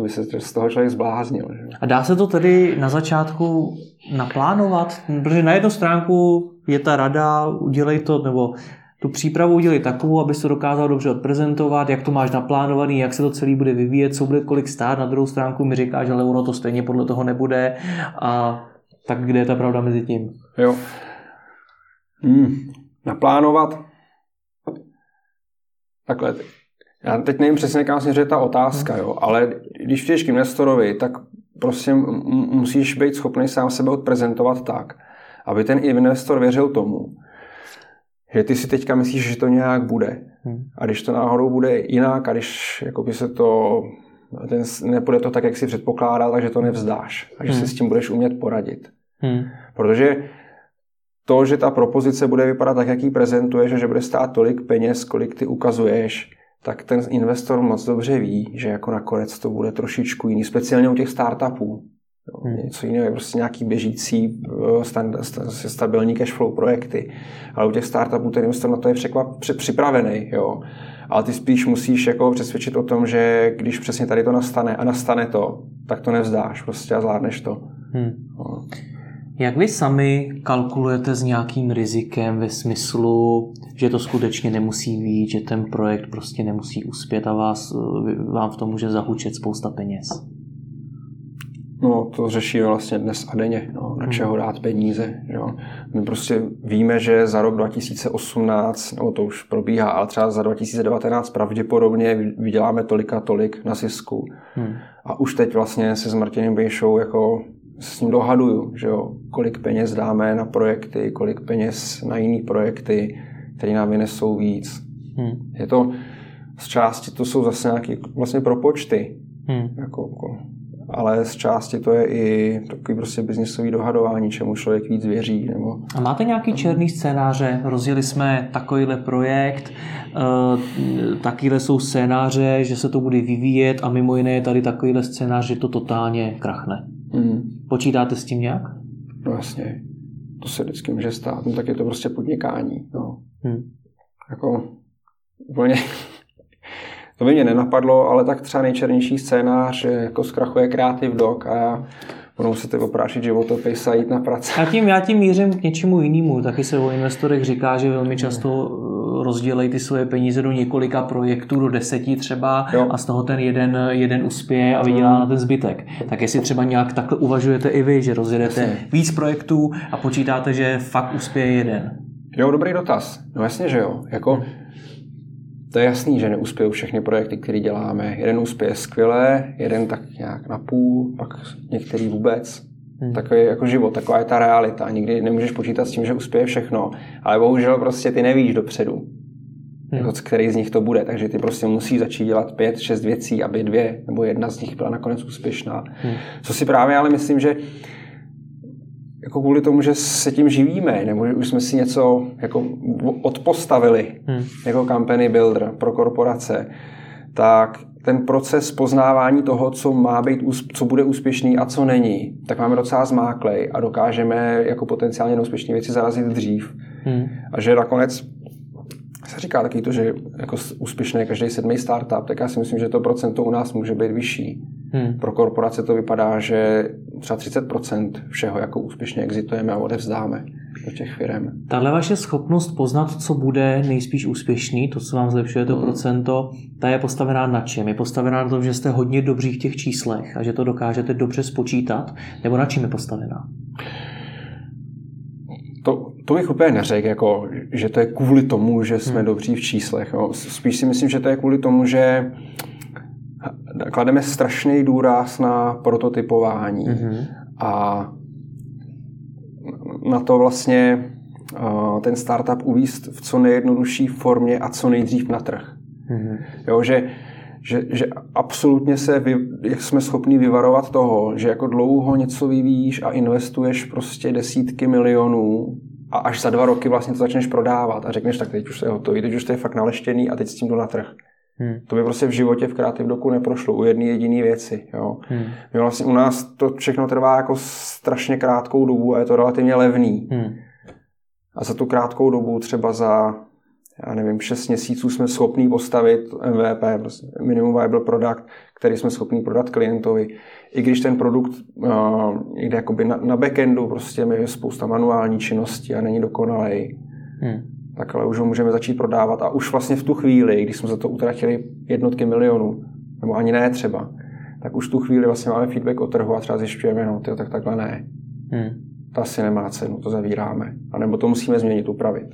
by se z toho člověk zbláznil. Že? A dá se to tedy na začátku naplánovat? Protože na jednu stránku je ta rada, udělej to, nebo tu přípravu udělej takovou, aby to dokázal dobře odprezentovat, jak to máš naplánovaný, jak se to celý bude vyvíjet, co bude kolik stát. Na druhou stránku mi říkáš, ale ono to stejně podle toho nebude. A tak kde je ta pravda mezi tím? Jo. Hmm. Naplánovat. Takhle. Já teď nevím přesně, kam směřuje ta otázka, jo, ale když přijdeš k investorovi, tak prostě musíš být schopný sám sebe odprezentovat tak, aby ten investor věřil tomu, že ty si teďka myslíš, že to nějak bude. Hmm. A když to náhodou bude jinak a když jako by se to ten, nepůjde to tak, jak si předpokládal, takže to nevzdáš. A že hmm. si s tím budeš umět poradit. Hmm. Protože to, že ta propozice bude vypadat tak, jak ji prezentuješ a že bude stát tolik peněz, kolik ty ukazuješ, tak ten investor moc dobře ví, že jako nakonec to bude trošičku jiný, speciálně u těch startupů. Jo. Hmm. Něco jiného je prostě nějaký běžící eh, stand, stabilní cash flow projekty. Ale u těch startupů ten investor na to je překvap, připravený. Jo. Ale ty spíš musíš jako přesvědčit o tom, že když přesně tady to nastane a nastane to, tak to nevzdáš prostě a zvládneš to. Hmm. No. Jak vy sami kalkulujete s nějakým rizikem ve smyslu, že to skutečně nemusí být, že ten projekt prostě nemusí uspět a vás, vám v tom může zahučet spousta peněz? No, to řešíme vlastně dnes a denně, no, na hmm. čeho dát peníze. Jo. My prostě víme, že za rok 2018, nebo to už probíhá, ale třeba za 2019 pravděpodobně vyděláme tolik a tolik na zisku. Hmm. A už teď vlastně se s Martinem Bejšou jako s ním dohaduju, že jo, kolik peněz dáme na projekty, kolik peněz na jiné projekty, které nám vynesou víc. Hmm. Je to z části, to jsou zase nějaké vlastně propočty. Hmm. Jako, jako, ale z části to je i takový prostě biznisový dohadování, čemu člověk víc věří. Nebo... A máte nějaký černý scénáře? Rozjeli jsme takovýhle projekt, uh, takovýhle jsou scénáře, že se to bude vyvíjet a mimo jiné je tady takovýhle scénář, že to totálně krachne. Hmm. Počítáte s tím nějak? No jasně. To se vždycky může stát. No tak je to prostě podnikání. No. Hmm. Jako úplně to by mě nenapadlo, ale tak třeba nejčernější scénář, že jako zkrachuje Creative Dog a budou se ty oprášit životopis a jít na práci. Já tím, já tím mířím k něčemu jinému. Taky se o investorech říká, že velmi často eh, rozdělej ty svoje peníze do několika projektů, do deseti třeba jo. a z toho ten jeden, jeden uspěje a vydělá hmm. na ten zbytek. Tak jestli třeba nějak takhle uvažujete i vy, že rozjedete jasně. víc projektů a počítáte, že fakt uspěje jeden. Jo, dobrý dotaz. No jasně, že jo. Jako, to je jasný, že neuspějí všechny projekty, které děláme. Jeden uspěje skvěle, jeden tak nějak na půl, pak některý vůbec. Hmm. Takový jako život, taková je ta realita. Nikdy nemůžeš počítat s tím, že uspěje všechno, ale bohužel prostě ty nevíš dopředu, hmm. jako který z nich to bude. Takže ty prostě musí začít dělat pět, šest věcí, aby dvě nebo jedna z nich byla nakonec úspěšná. Hmm. Co si právě ale myslím, že jako kvůli tomu, že se tím živíme, nebo že už jsme si něco jako odpostavili hmm. jako company builder pro korporace, tak ten proces poznávání toho, co má být, co bude úspěšný a co není, tak máme docela zmáklej a dokážeme jako potenciálně neúspěšné věci zarazit dřív. Hmm. A že nakonec se říká taky to, že jako úspěšný je každý sedmý startup, tak já si myslím, že to procento u nás může být vyšší. Hmm. Pro korporace to vypadá, že třeba 30% všeho jako úspěšně exitujeme a odevzdáme do těch firm. Tahle vaše schopnost poznat, co bude nejspíš úspěšný, to, co vám zlepšuje to hmm. procento, ta je postavená na čem? Je postavená na tom, že jste hodně dobří v těch číslech a že to dokážete dobře spočítat? Nebo na čem je postavená? To, to bych úplně neřekl, jako, že to je kvůli tomu, že jsme hmm. dobří v číslech. Jo. Spíš si myslím, že to je kvůli tomu, že klademe strašný důraz na prototypování mm-hmm. a na to vlastně ten startup uvíst v co nejjednodušší formě a co nejdřív na trh. Mm-hmm. Jo, že, že, že absolutně se vy, jak jsme schopni vyvarovat toho, že jako dlouho něco vyvíjíš a investuješ prostě desítky milionů a až za dva roky vlastně to začneš prodávat a řekneš, tak teď už to je hotový, teď už to je fakt naleštěný a teď s tím jdu na trh. Hmm. To by prostě v životě v Creative Doku neprošlo u jedné jediné věci. Jo. Hmm. My vlastně u nás to všechno trvá jako strašně krátkou dobu a je to relativně levný. Hmm. A za tu krátkou dobu, třeba za já nevím, 6 měsíců jsme schopni postavit MVP, prostě minimum viable product, který jsme schopni prodat klientovi. I když ten produkt uh, jde jakoby na, na backendu, prostě je spousta manuální činnosti a není dokonalej. Hmm tak ale už ho můžeme začít prodávat a už vlastně v tu chvíli, když jsme za to utratili jednotky milionů, nebo ani ne třeba, tak už v tu chvíli vlastně máme feedback o trhu a třeba zjišťujeme, no tyjo, tak takhle ne. Hmm. To asi nemá cenu, to zavíráme. A nebo to musíme změnit, upravit.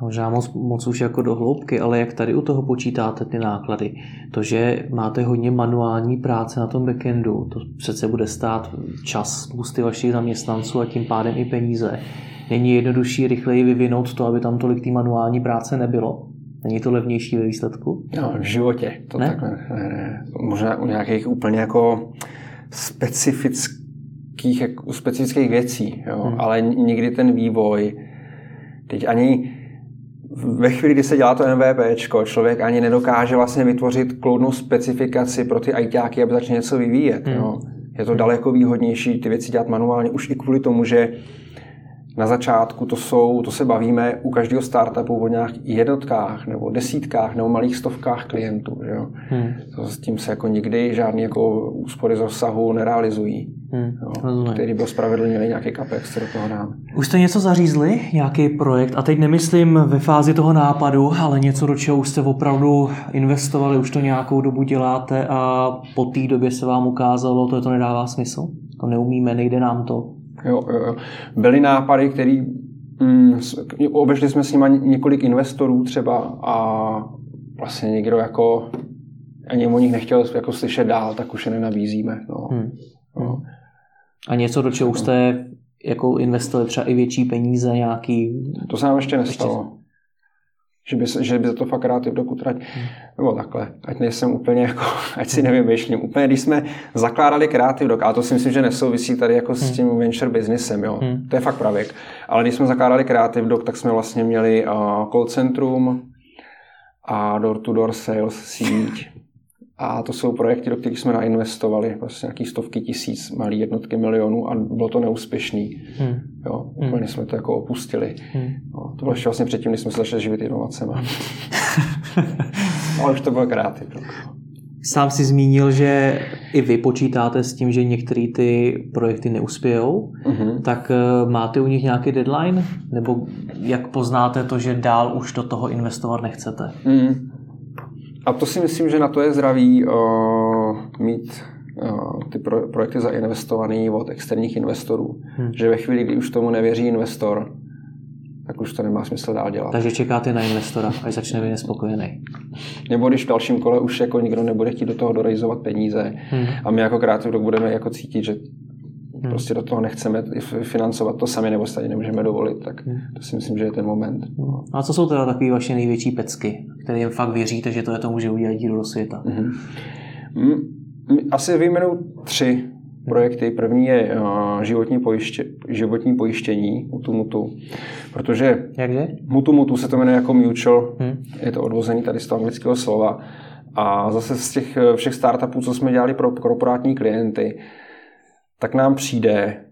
Možná moc, moc už jako do hloubky, ale jak tady u toho počítáte ty náklady? To, že máte hodně manuální práce na tom backendu, to přece bude stát čas spousty vašich zaměstnanců a tím pádem i peníze není jednodušší rychleji vyvinout to, aby tam tolik té manuální práce nebylo? Není to levnější ve výsledku? No, v životě. To ne? takhle, ne, ne. Možná u nějakých úplně jako specifických, jako specifických věcí, jo? Hmm. ale nikdy ten vývoj, teď ani ve chvíli, kdy se dělá to MVP, člověk ani nedokáže vlastně vytvořit kloudnou specifikaci pro ty ITáky, aby začali něco vyvíjet. Hmm. Jo? Je to daleko výhodnější ty věci dělat manuálně už i kvůli tomu, že na začátku to jsou, to se bavíme u každého startupu o nějakých jednotkách nebo desítkách nebo malých stovkách klientů. Že jo? Hmm. To s tím se jako nikdy žádný jako úspory z rozsahu nerealizují. Hmm. Jo? Který byl spravedlněný nějaký capex, co do toho dám. Už jste něco zařízli, nějaký projekt? A teď nemyslím ve fázi toho nápadu, ale něco, do čeho už jste opravdu investovali, už to nějakou dobu děláte a po té době se vám ukázalo, to, to nedává smysl? To neumíme, nejde nám to. Jo, jo. Byly nápady, které mm, obešli jsme s nimi několik investorů třeba a vlastně někdo jako ani o nich nechtěl jako slyšet dál, tak už je nenabízíme. No. Hmm. No. A něco, do čeho jste jako investovali třeba i větší peníze, nějaký... To se nám ještě nestalo že by, že by za to fakt rád dokud trať. Hmm. Nebo takhle, ať nejsem úplně jako, ať si nevymýšlím. Úplně, když jsme zakládali Creative Dog, a to si myslím, že nesouvisí tady jako hmm. s tím venture businessem, jo. Hmm. To je fakt pravěk. Ale když jsme zakládali Creative Dog, tak jsme vlastně měli uh, call centrum a door-to-door sales síť a to jsou projekty, do kterých jsme nainvestovali vlastně nějaký stovky tisíc, malý jednotky milionů a bylo to neúspěšný. Hmm. Jo, úplně hmm. jsme to jako opustili. Hmm. No, to bylo ještě vlastně předtím, když jsme se začali živit inovacemi. Ale už to bylo kreativní. Sám si zmínil, že i vy počítáte s tím, že některé ty projekty neuspějou, uh-huh. tak eh, máte u nich nějaký deadline? Nebo jak poznáte to, že dál už do toho investovat nechcete? Uh-huh. A to si myslím, že na to je zdravý uh, mít uh, ty pro, projekty zainvestované od externích investorů. Hmm. Že ve chvíli, kdy už tomu nevěří investor, tak už to nemá smysl dál dělat. Takže čekáte na investora, až začne být nespokojený. Nebo když v dalším kole už jako nikdo nebude chtít do toho dorejzovat peníze hmm. a my jako kreativ budeme jako cítit, že hmm. prostě do toho nechceme financovat to sami, nebo se nemůžeme dovolit, tak hmm. to si myslím, že je ten moment. Hmm. A co jsou teda takové vaše největší pecky, kterým fakt věříte, že to je to může udělat díru do světa? Hmm. Asi vyjmenu tři projekty. První je životní, pojiště, životní pojištění Mutu Mutu, protože Jakže? Mutu Mutu se to jmenuje jako mutual, hmm. je to odvozený tady z toho anglického slova. A zase z těch všech startupů, co jsme dělali pro korporátní klienty, tak nám přijde,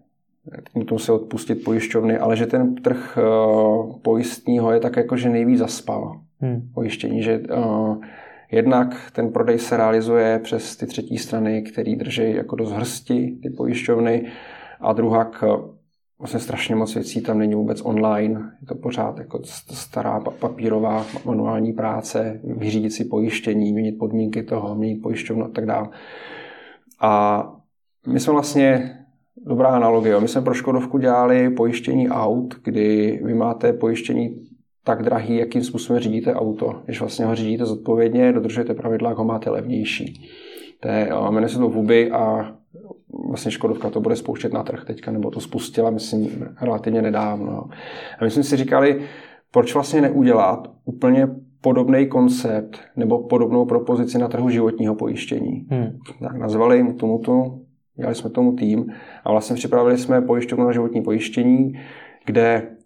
tím se odpustit pojišťovny, ale že ten trh uh, pojistního je tak jako, že nejvíc zaspal hmm. pojištění, že uh, jednak ten prodej se realizuje přes ty třetí strany, který drží jako dost hrsti ty pojišťovny a druhak uh, vlastně strašně moc věcí tam není vůbec online, je to pořád jako stará papírová manuální práce, vyřídit si pojištění, měnit podmínky toho, měnit pojišťovnu a tak dále. A my jsme vlastně, dobrá analogie, my jsme pro Škodovku dělali pojištění aut, kdy vy máte pojištění tak drahý, jakým způsobem řídíte auto. Když vlastně ho řídíte zodpovědně, dodržujete pravidla, jak ho máte levnější. To je, jmenuje se to VUBY a vlastně Škodovka to bude spouštět na trh teďka, nebo to spustila, myslím, relativně nedávno. A my jsme si říkali, proč vlastně neudělat úplně podobný koncept nebo podobnou propozici na trhu životního pojištění. Hmm. Tak nazvali tomu to dělali jsme tomu tým a vlastně připravili jsme pojišťovnu na životní pojištění, kde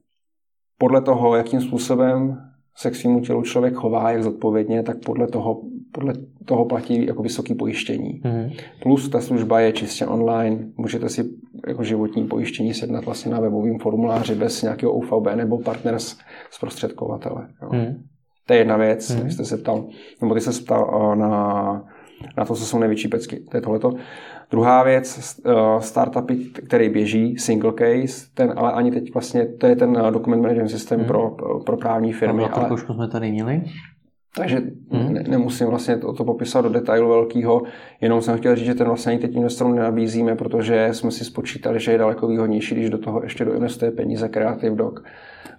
podle toho, jakým způsobem se k svýmu tělu člověk chová, jak zodpovědně, tak podle toho, podle toho platí jako vysoké pojištění. Mm. Plus ta služba je čistě online, můžete si jako životní pojištění sednat vlastně na webovém formuláři bez nějakého UVB nebo partners zprostředkovatele. Jo. Mm. To je jedna věc, mm. jste se ptal, nebo ty se ptal eh, na, na to, co jsou největší pecky. To je tohleto. Druhá věc, eh, startupy, který běží, single case, ten ale ani teď vlastně, to je ten eh, document management systém hmm. pro, pro právní firmy. A ale... jsme tady měli. Takže hmm. ne, nemusím vlastně to, to popisat do detailu velkého, jenom jsem chtěl říct, že ten vlastně ani teď investorům nenabízíme, protože jsme si spočítali, že je daleko výhodnější, když do toho ještě doinvestuje peníze Creative Dog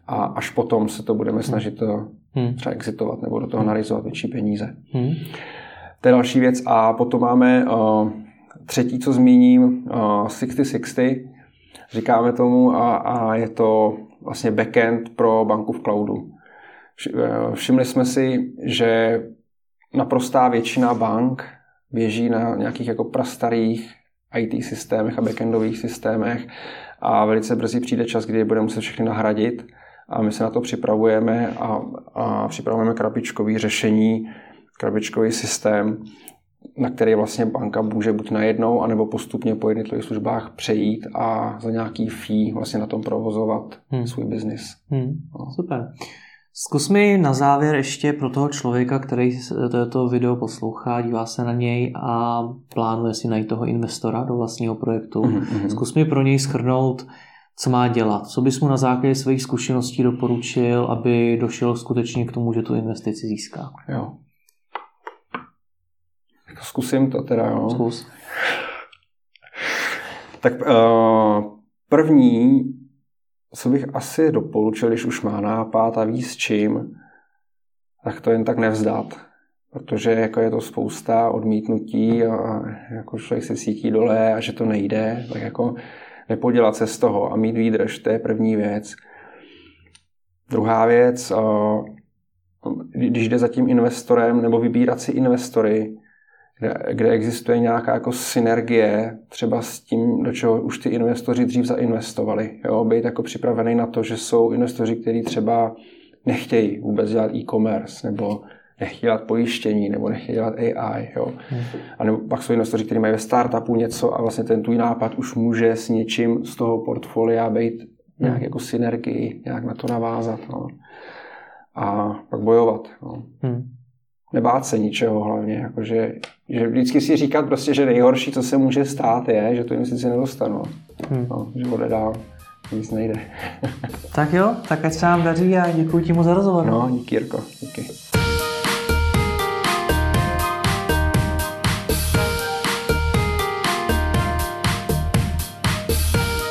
a až potom se to budeme snažit to eh, hmm. třeba exitovat nebo do toho hmm. narizovat větší peníze. Hmm. To je další věc. A potom máme uh, Třetí, co zmíním, uh, 6060, říkáme tomu, a, a je to vlastně backend pro banku v cloudu. Eh, všimli jsme si, že naprostá většina bank běží na nějakých jako prastarých IT systémech a backendových systémech a velice brzy přijde čas, kdy budeme muset všechny nahradit. A my se na to připravujeme a, a připravujeme krabičkový řešení, krabičkový systém, na který vlastně banka může buď najednou, anebo postupně po jednotlivých službách přejít a za nějaký fee vlastně na tom provozovat hmm. svůj biznis. Hmm. No. Super. Zkus mi na závěr ještě pro toho člověka, který toto video poslouchá, dívá se na něj a plánuje si najít toho investora do vlastního projektu. Mm-hmm. Zkus mi pro něj schrnout, co má dělat. Co bys mu na základě svých zkušeností doporučil, aby došel skutečně k tomu, že tu investici získá? Jo. Zkusím to teda, jo. Zkus. Tak uh, první co bych asi doporučil, když už má nápad a ví s čím, tak to jen tak nevzdat. Protože jako je to spousta odmítnutí a jako člověk se cítí dole a že to nejde, tak jako nepodělat se z toho a mít výdrž, to je první věc. Druhá věc, když jde za tím investorem nebo vybírat si investory, kde, kde existuje nějaká jako synergie třeba s tím, do čeho už ty investoři dřív zainvestovali. Jo? Být jako připravený na to, že jsou investoři, kteří třeba nechtějí vůbec dělat e-commerce nebo nechtějí dělat pojištění nebo nechtějí dělat AI. Jo? Hmm. A nebo pak jsou investoři, kteří mají ve startupu něco a vlastně ten tvůj nápad už může s něčím z toho portfolia být nějak hmm. jako synergii, nějak na to navázat. No. A pak bojovat. No. Hmm nebát se ničeho hlavně, jakože, že vždycky si říkat prostě, že nejhorší, co se může stát, je, že tu investici nedostanu. Hmm. No, že bude dál, nic nejde. tak jo, tak ať se vám daří a děkuji ti moc za rozhovor. No, díky Jirko, díky.